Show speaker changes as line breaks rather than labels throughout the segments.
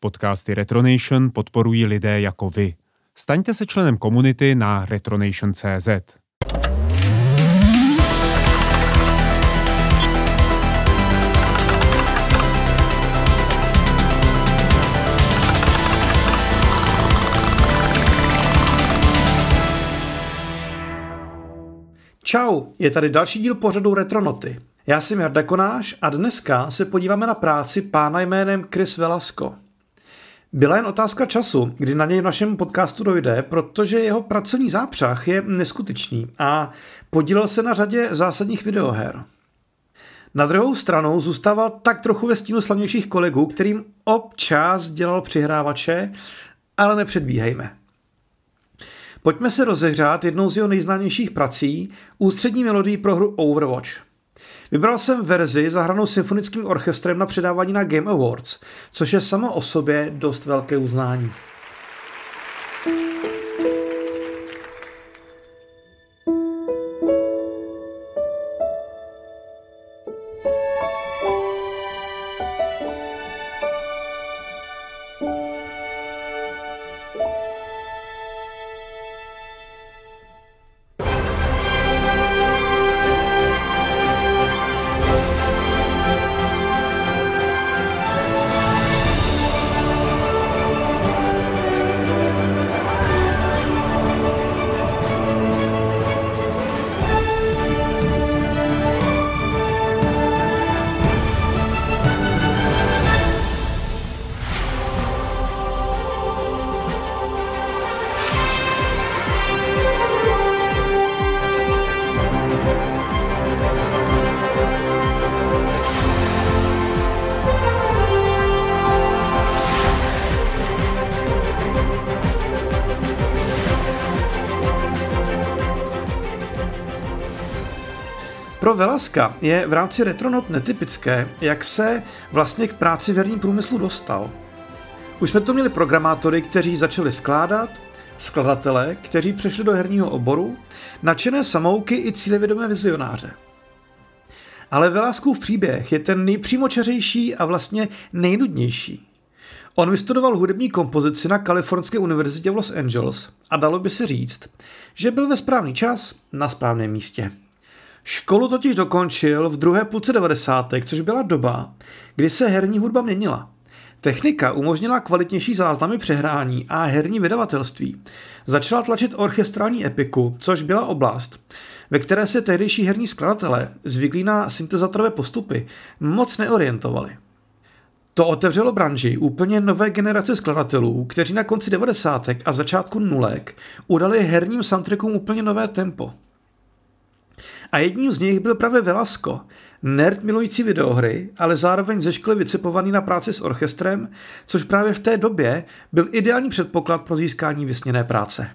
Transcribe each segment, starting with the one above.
Podcasty Retronation podporují lidé jako vy. Staňte se členem komunity na retronation.cz.
Čau, je tady další díl pořadu Retronoty. Já jsem Jarda Konáš a dneska se podíváme na práci pána jménem Chris Velasco. Byla jen otázka času, kdy na něj v našem podcastu dojde, protože jeho pracovní zápřah je neskutečný a podílel se na řadě zásadních videoher. Na druhou stranu zůstával tak trochu ve stínu slavnějších kolegů, kterým občas dělal přihrávače, ale nepředbíhejme. Pojďme se rozehřát jednou z jeho nejznámějších prací, ústřední melodii pro hru Overwatch. Vybral jsem verzi zahranou symfonickým orchestrem na předávání na Game Awards, což je samo o sobě dost velké uznání. Pro Velaska je v rámci Retronot netypické, jak se vlastně k práci v herním průmyslu dostal. Už jsme to měli programátory, kteří začali skládat, skladatele, kteří přešli do herního oboru, nadšené samouky i cílevědomé vizionáře. Ale Velaskův příběh je ten nejpřímočařejší a vlastně nejnudnější. On vystudoval hudební kompozici na Kalifornské univerzitě v Los Angeles a dalo by se říct, že byl ve správný čas na správném místě. Školu totiž dokončil v druhé půlce 90. což byla doba, kdy se herní hudba měnila. Technika umožnila kvalitnější záznamy přehrání a herní vydavatelství. Začala tlačit orchestrální epiku, což byla oblast, ve které se tehdejší herní skladatelé, zvyklí na syntezatorové postupy, moc neorientovali. To otevřelo branži úplně nové generace skladatelů, kteří na konci 90. a začátku nulek udali herním soundtrackům úplně nové tempo. A jedním z nich byl právě Velasco, nerd milující videohry, ale zároveň ze školy vycepovaný na práci s orchestrem, což právě v té době byl ideální předpoklad pro získání vysněné práce.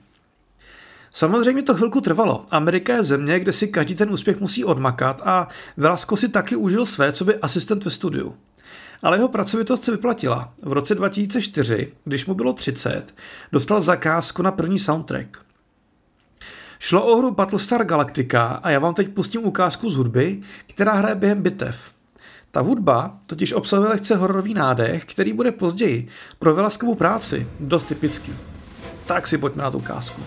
Samozřejmě to chvilku trvalo. Amerika je země, kde si každý ten úspěch musí odmakat a Velasco si taky užil své, co by asistent ve studiu. Ale jeho pracovitost se vyplatila. V roce 2004, když mu bylo 30, dostal zakázku na první soundtrack. Šlo o hru Battlestar Galactica a já vám teď pustím ukázku z hudby, která hraje během bitev. Ta hudba totiž obsahuje lehce hororový nádech, který bude později pro Velaskovou práci dost typický. Tak si pojďme na tu ukázku.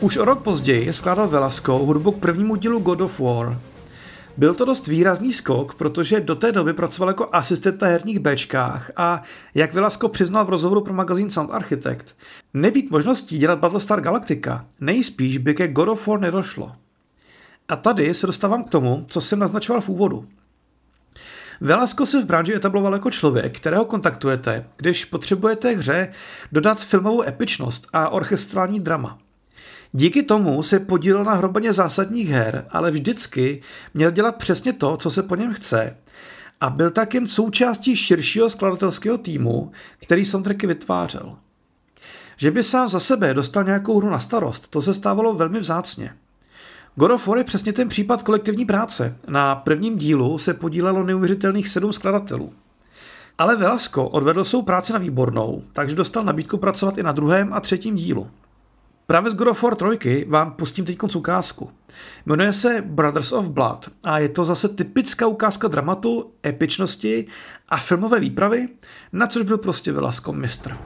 Už o rok později skládal Velasco hudbu k prvnímu dílu God of War. Byl to dost výrazný skok, protože do té doby pracoval jako asistent na herních Bčkách a jak Velasco přiznal v rozhovoru pro magazín Sound Architect, nebýt možností dělat Battlestar Galactica, nejspíš by ke God of War nedošlo. A tady se dostávám k tomu, co jsem naznačoval v úvodu. Velasco se v branži etabloval jako člověk, kterého kontaktujete, když potřebujete hře dodat filmovou epičnost a orchestrální drama. Díky tomu se podílel na hromadě zásadních her, ale vždycky měl dělat přesně to, co se po něm chce. A byl tak jen součástí širšího skladatelského týmu, který soundtracky vytvářel. Že by sám za sebe dostal nějakou hru na starost, to se stávalo velmi vzácně. God of War je přesně ten případ kolektivní práce. Na prvním dílu se podílelo neuvěřitelných sedm skladatelů. Ale Velasco odvedl svou práci na výbornou, takže dostal nabídku pracovat i na druhém a třetím dílu. Právě z God of War 3 vám pustím teď ukázku. Jmenuje se Brothers of Blood a je to zase typická ukázka dramatu, epičnosti a filmové výpravy, na což byl prostě Velasco mistr.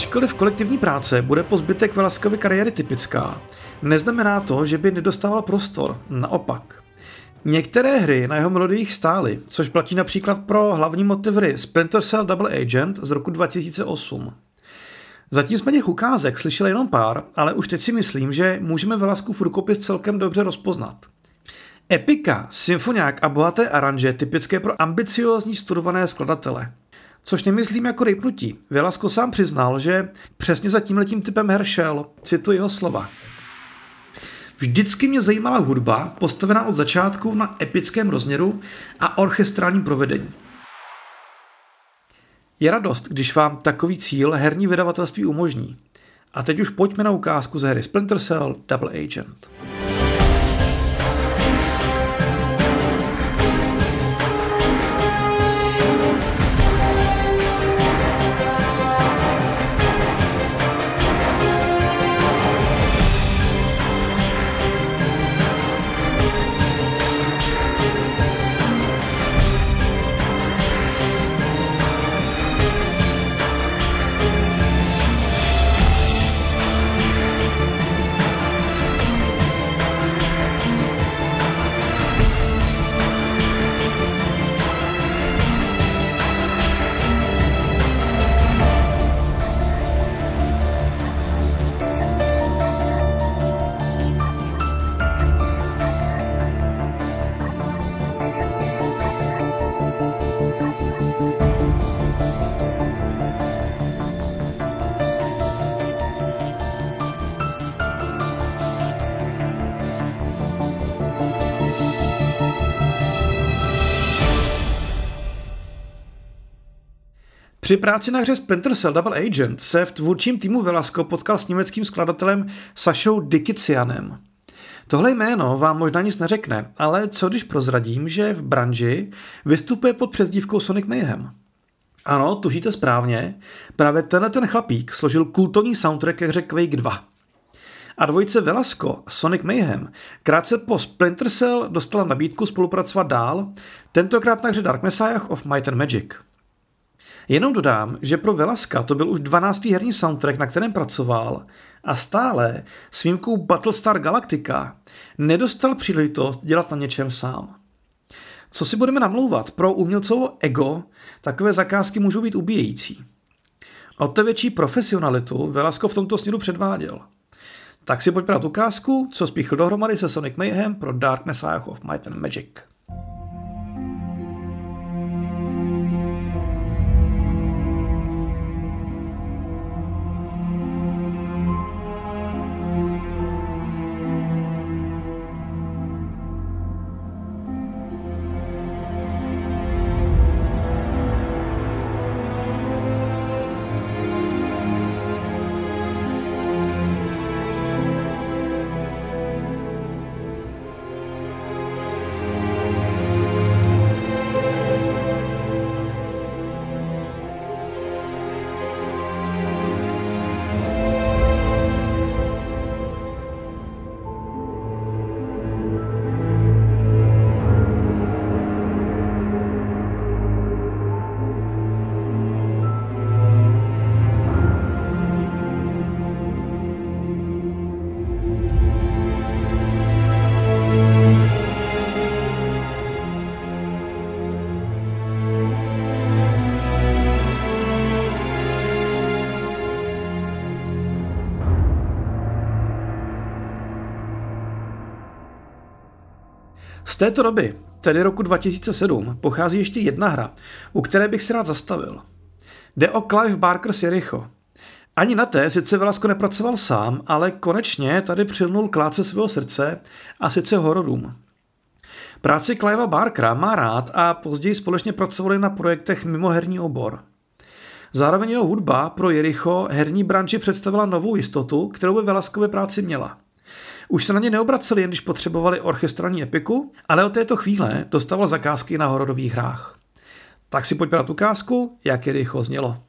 Ačkoliv kolektivní práce bude po zbytek Velaskovy kariéry typická, neznamená to, že by nedostával prostor. Naopak. Některé hry na jeho melodiích stály, což platí například pro hlavní motiv hry Splinter Cell Double Agent z roku 2008. Zatím jsme těch ukázek slyšeli jenom pár, ale už teď si myslím, že můžeme Velaskův rukopis celkem dobře rozpoznat. Epika, symfoniák a bohaté aranže typické pro ambiciózní studované skladatele. Což nemyslím jako rejpnutí. Velasco sám přiznal, že přesně za tímhletím typem her šel. Cituji jeho slova. Vždycky mě zajímala hudba, postavená od začátku na epickém rozměru a orchestrálním provedení. Je radost, když vám takový cíl herní vydavatelství umožní. A teď už pojďme na ukázku z hry Splinter Cell Double Agent. Při práci na hře Splinter Cell Double Agent se v tvůrčím týmu Velasco potkal s německým skladatelem Sašou Dikicianem. Tohle jméno vám možná nic neřekne, ale co když prozradím, že v branži vystupuje pod přezdívkou Sonic Mayhem? Ano, tužíte správně, právě tenhle ten chlapík složil kultovní soundtrack ke hře Quake 2. A dvojice Velasco Sonic Mayhem krátce po Splinter Cell dostala nabídku spolupracovat dál, tentokrát na hře Dark Messiah of Might and Magic. Jenom dodám, že pro Velaska to byl už 12. herní soundtrack, na kterém pracoval a stále s výjimkou Battlestar Galactica nedostal příležitost dělat na něčem sám. Co si budeme namlouvat, pro umělcovo ego takové zakázky můžou být ubíjející. O to větší profesionalitu Velasco v tomto směru předváděl. Tak si pojď brát ukázku, co spíchl dohromady se Sonic Mayhem pro Dark Messiah of Might and Magic. Této doby, tedy roku 2007, pochází ještě jedna hra, u které bych se rád zastavil. Jde o Clive Barker Jericho. Ani na té sice Velasco nepracoval sám, ale konečně tady přilnul kláce svého srdce a sice hororům. Práci Clivea Barkera má rád a později společně pracovali na projektech mimo herní obor. Zároveň jeho hudba pro Jericho herní branži představila novou jistotu, kterou by Velasco ve práci měla – už se na ně neobraceli, jen když potřebovali orchestrální epiku, ale od této chvíle dostával zakázky na hororových hrách. Tak si pojď brát ukázku, jak je rychlo znělo.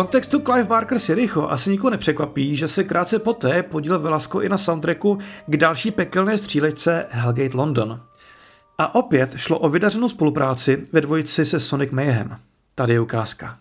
Kontextu Clive Barker Jericho asi nikoho nepřekvapí, že se krátce poté podíl Velasco i na soundtracku k další pekelné střílečce Hellgate London. A opět šlo o vydařenou spolupráci ve dvojici se Sonic Mayhem. Tady je ukázka.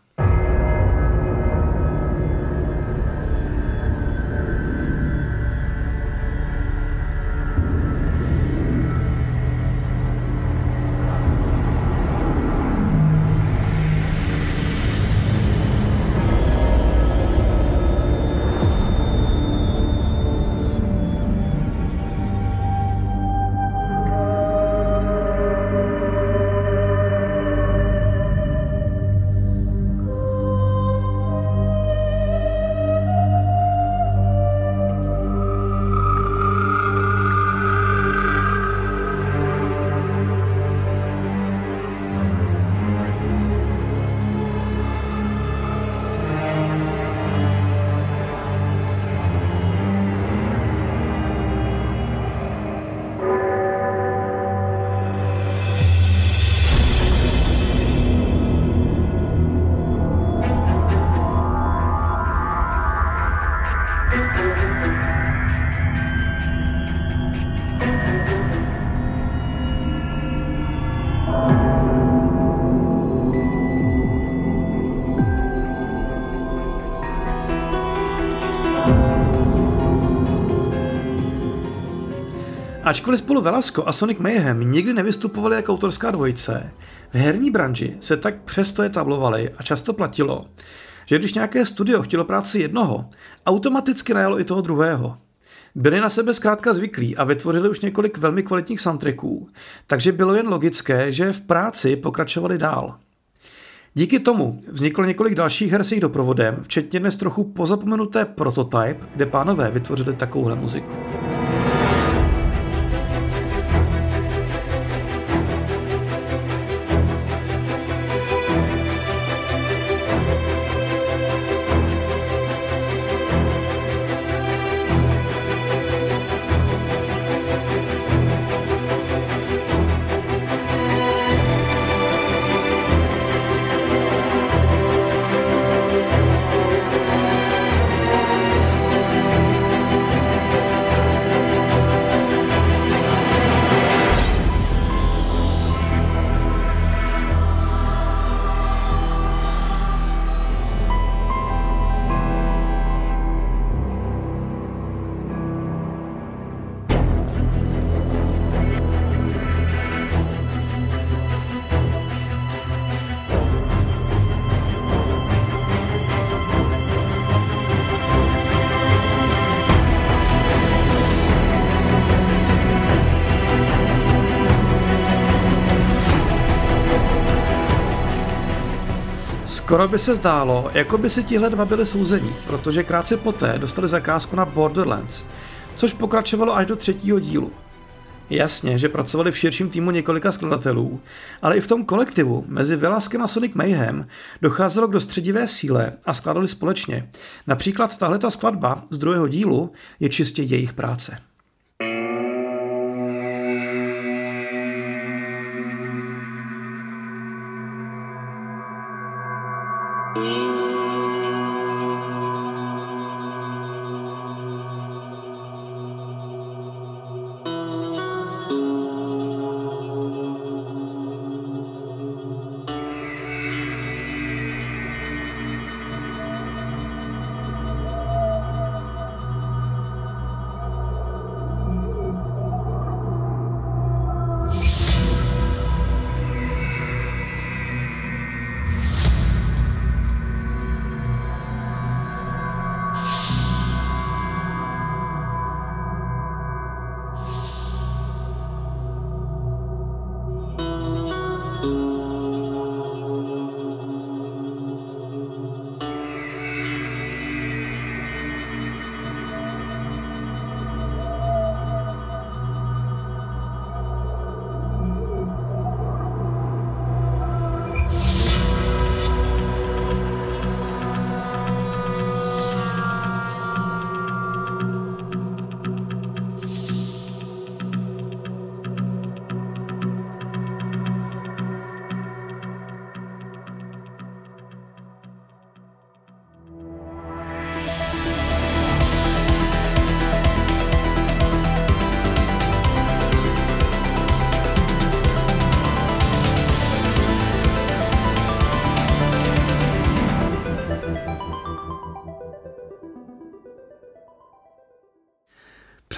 Ačkoliv spolu Velasco a Sonic Mayhem nikdy nevystupovali jako autorská dvojice, v herní branži se tak přesto etablovali a často platilo, že když nějaké studio chtělo práci jednoho, automaticky najalo i toho druhého. Byli na sebe zkrátka zvyklí a vytvořili už několik velmi kvalitních soundtracků, takže bylo jen logické, že v práci pokračovali dál. Díky tomu vzniklo několik dalších her s jejich doprovodem, včetně dnes trochu pozapomenuté Prototype, kde pánové vytvořili takovouhle muziku. Skoro by se zdálo, jako by si tihle dva byli souzení, protože krátce poté dostali zakázku na Borderlands, což pokračovalo až do třetího dílu. Jasně, že pracovali v širším týmu několika skladatelů, ale i v tom kolektivu mezi Velaskem a Sonic Mayhem docházelo k dostředivé síle a skladali společně. Například tahle ta skladba z druhého dílu je čistě jejich práce.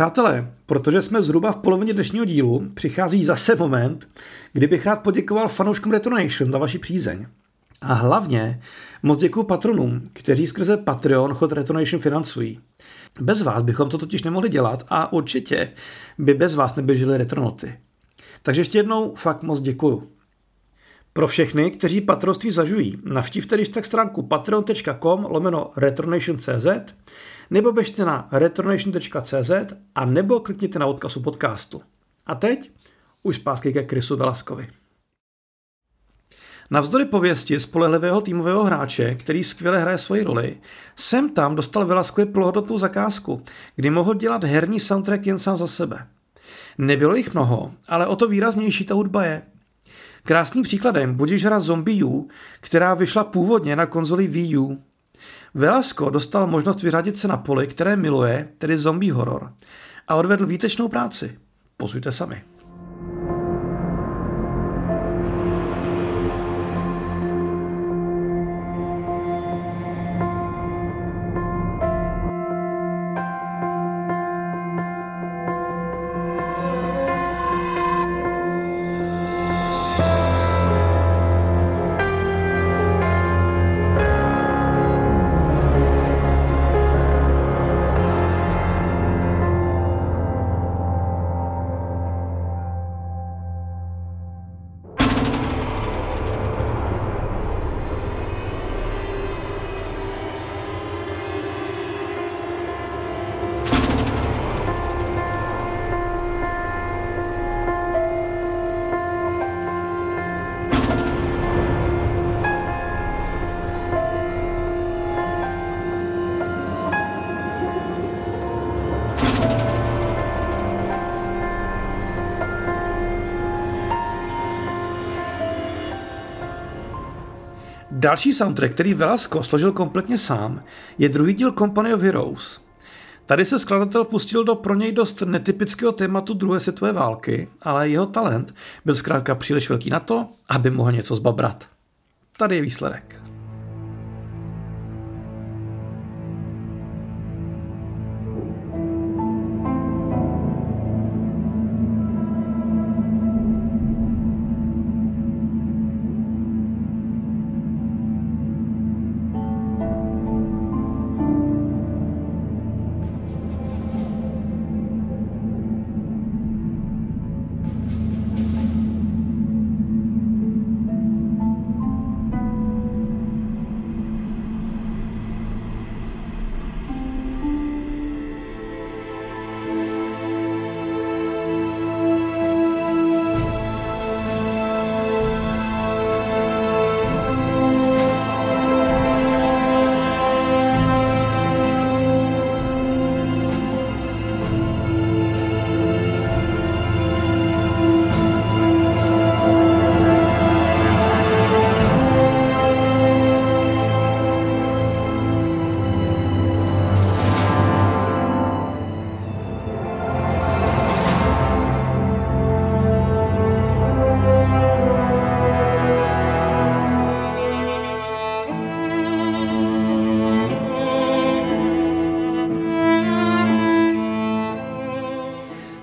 Přátelé, protože jsme zhruba v polovině dnešního dílu, přichází zase moment, kdy bych rád poděkoval fanouškům Retonation za vaši přízeň. A hlavně moc děkuji patronům, kteří skrze Patreon chod Retonation financují. Bez vás bychom to totiž nemohli dělat a určitě by bez vás neběžely retronoty. Takže ještě jednou fakt moc děkuju. Pro všechny, kteří patronství zažují, navštívte když tak stránku patreon.com lomeno retronation.cz nebo běžte na retronation.cz a nebo klikněte na odkazu podcastu. A teď už zpátky ke Chrisu Velaskovi. Navzdory pověsti spolehlivého týmového hráče, který skvěle hraje svoji roli, sem tam dostal Velaskovi plnohodnotnou zakázku, kdy mohl dělat herní soundtrack jen sám za sebe. Nebylo jich mnoho, ale o to výraznější ta hudba je. Krásným příkladem budíš hra Zombie U, která vyšla původně na konzoli Wii U. Velasco dostal možnost vyřadit se na poli, které miluje, tedy zombie horor, a odvedl výtečnou práci. Posuďte sami. Další soundtrack, který Velasco složil kompletně sám, je druhý díl Company of Heroes. Tady se skladatel pustil do pro něj dost netypického tématu druhé světové války, ale jeho talent byl zkrátka příliš velký na to, aby mohl něco zbabrat. Tady je výsledek.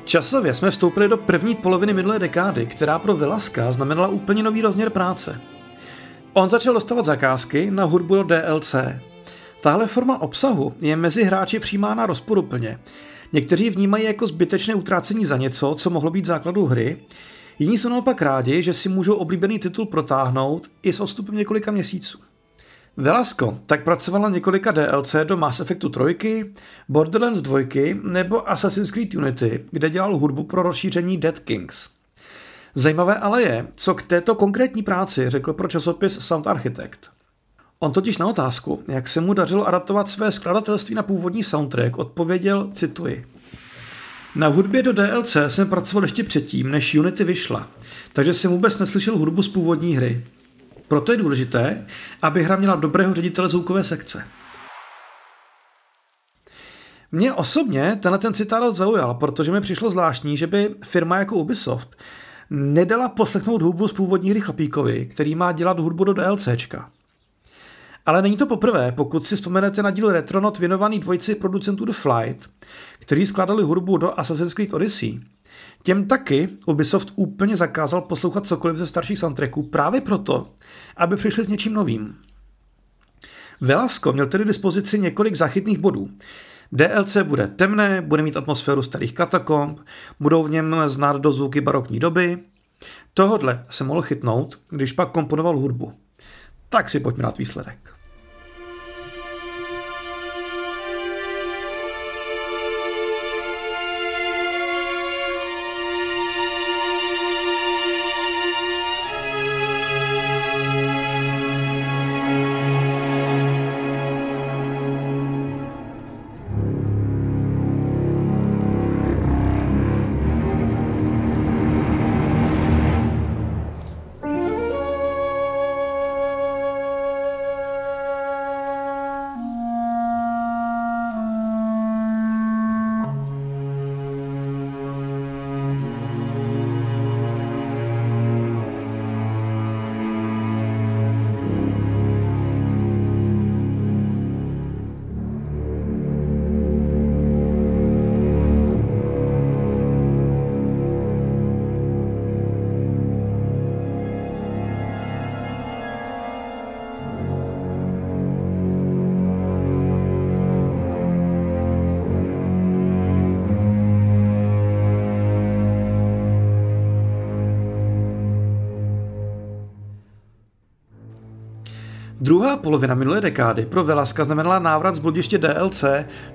Časově jsme vstoupili do první poloviny minulé dekády, která pro Velaska znamenala úplně nový rozměr práce. On začal dostávat zakázky na hudbu do DLC. Tahle forma obsahu je mezi hráči přijímána rozporuplně. Někteří vnímají jako zbytečné utrácení za něco, co mohlo být základů hry, jiní jsou naopak rádi, že si můžou oblíbený titul protáhnout i s odstupem několika měsíců. Velasco tak pracoval na několika DLC do Mass Effectu 3, Borderlands 2 nebo Assassin's Creed Unity, kde dělal hudbu pro rozšíření Dead Kings. Zajímavé ale je, co k této konkrétní práci řekl pro časopis Sound Architect. On totiž na otázku, jak se mu dařilo adaptovat své skladatelství na původní soundtrack, odpověděl, cituji. Na hudbě do DLC jsem pracoval ještě předtím, než Unity vyšla, takže jsem vůbec neslyšel hudbu z původní hry. Proto je důležité, aby hra měla dobrého ředitele zvukové sekce. Mě osobně tenhle ten citát zaujal, protože mi přišlo zvláštní, že by firma jako Ubisoft nedala poslechnout hudbu z původní hry Chlapíkovi, který má dělat hudbu do DLCčka. Ale není to poprvé, pokud si vzpomenete na díl Retronot věnovaný dvojici producentů The Flight, kteří skládali hudbu do Assassin's Creed Odyssey, Těm taky Ubisoft úplně zakázal poslouchat cokoliv ze starších soundtracků právě proto, aby přišli s něčím novým. Velasco měl tedy dispozici několik zachytných bodů. DLC bude temné, bude mít atmosféru starých katakomb, budou v něm znát dozvuky barokní doby. Tohodle se mohl chytnout, když pak komponoval hudbu. Tak si pojďme dát výsledek. Druhá polovina minulé dekády pro Velaska znamenala návrat z bludiště DLC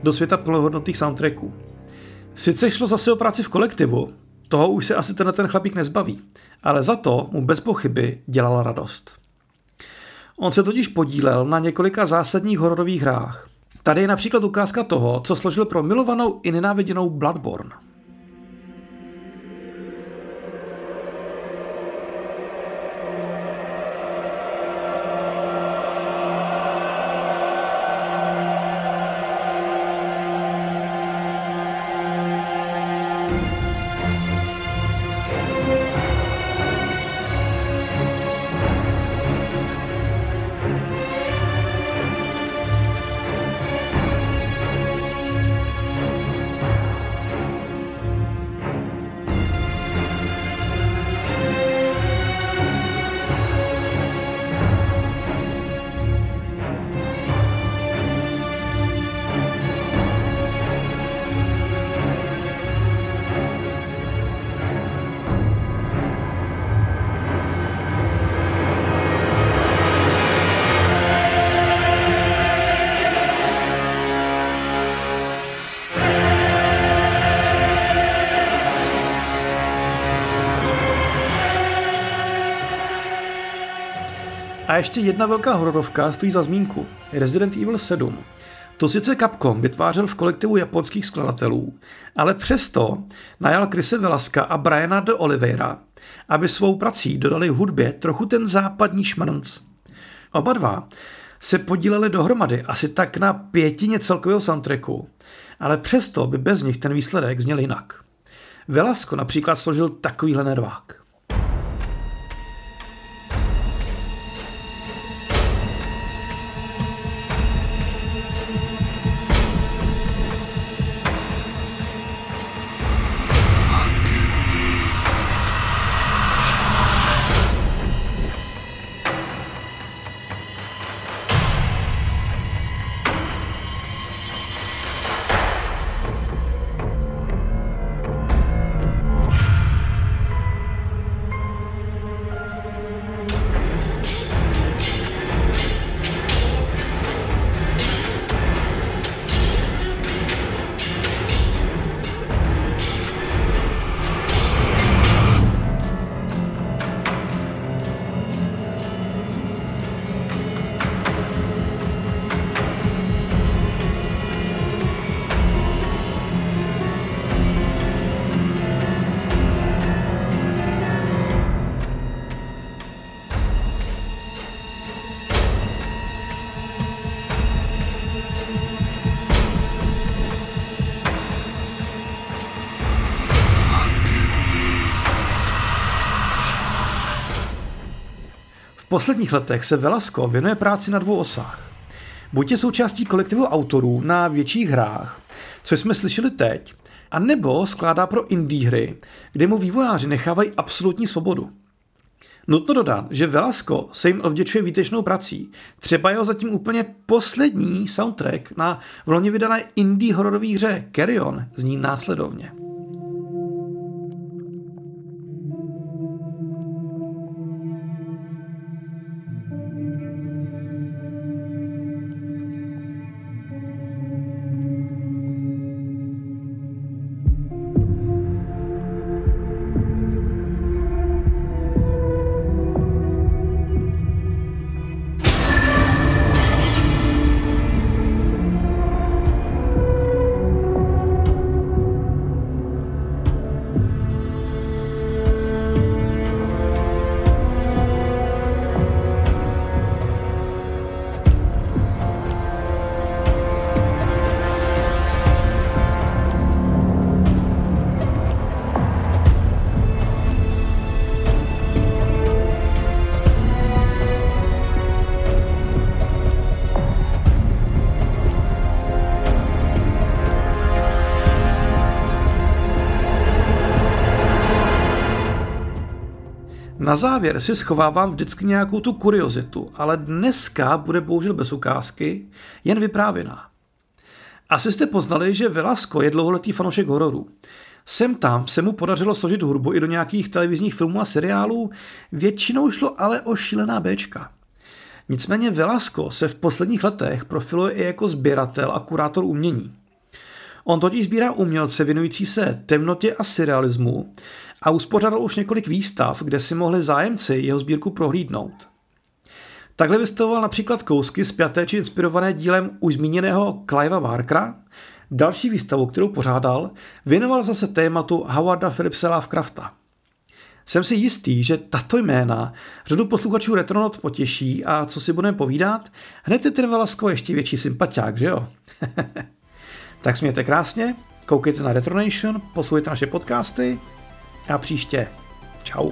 do světa plnohodnotných soundtracků. Sice šlo zase o práci v kolektivu, toho už se asi tenhle ten chlapík nezbaví, ale za to mu bez pochyby dělala radost. On se totiž podílel na několika zásadních hororových hrách. Tady je například ukázka toho, co složil pro milovanou i nenáviděnou Bloodborne. A ještě jedna velká hororovka stojí za zmínku. Resident Evil 7. To sice Capcom vytvářel v kolektivu japonských skladatelů, ale přesto najal Krise Velaska a Briana de Oliveira, aby svou prací dodali hudbě trochu ten západní šmrnc. Oba dva se podíleli dohromady asi tak na pětině celkového soundtracku, ale přesto by bez nich ten výsledek zněl jinak. Velasco například složil takovýhle nervák. Posledních letech se Velasco věnuje práci na dvou osách. Buď je součástí kolektivu autorů na větších hrách, což jsme slyšeli teď, a nebo skládá pro indie hry, kde mu vývojáři nechávají absolutní svobodu. Nutno dodat, že Velasco se jim odvděčuje výtečnou prací. Třeba jeho zatím úplně poslední soundtrack na vlně vydané indie hororové hře Carrion zní následovně. Na závěr si schovávám vždycky nějakou tu kuriozitu, ale dneska bude bohužel bez ukázky, jen vyprávěná. Asi jste poznali, že Velasco je dlouholetý fanoušek hororu. Sem tam se mu podařilo složit hudbu i do nějakých televizních filmů a seriálů, většinou šlo ale o šílená Bčka. Nicméně Velasco se v posledních letech profiluje i jako sběratel a kurátor umění. On totiž sbírá umělce věnující se temnotě a surrealismu a uspořádal už několik výstav, kde si mohli zájemci jeho sbírku prohlídnout. Takhle vystavoval například kousky zpěté či inspirované dílem už zmíněného Clive'a Barkera. Další výstavu, kterou pořádal, věnoval zase tématu Howarda Phillipsa Lovecrafta. Jsem si jistý, že tato jména řadu posluchačů Retronot potěší a co si budeme povídat, hned je ten Velasco ještě větší sympatiák, že jo? tak smějte krásně, koukejte na Retronation, poslouchejte naše podcasty a příště. Čau.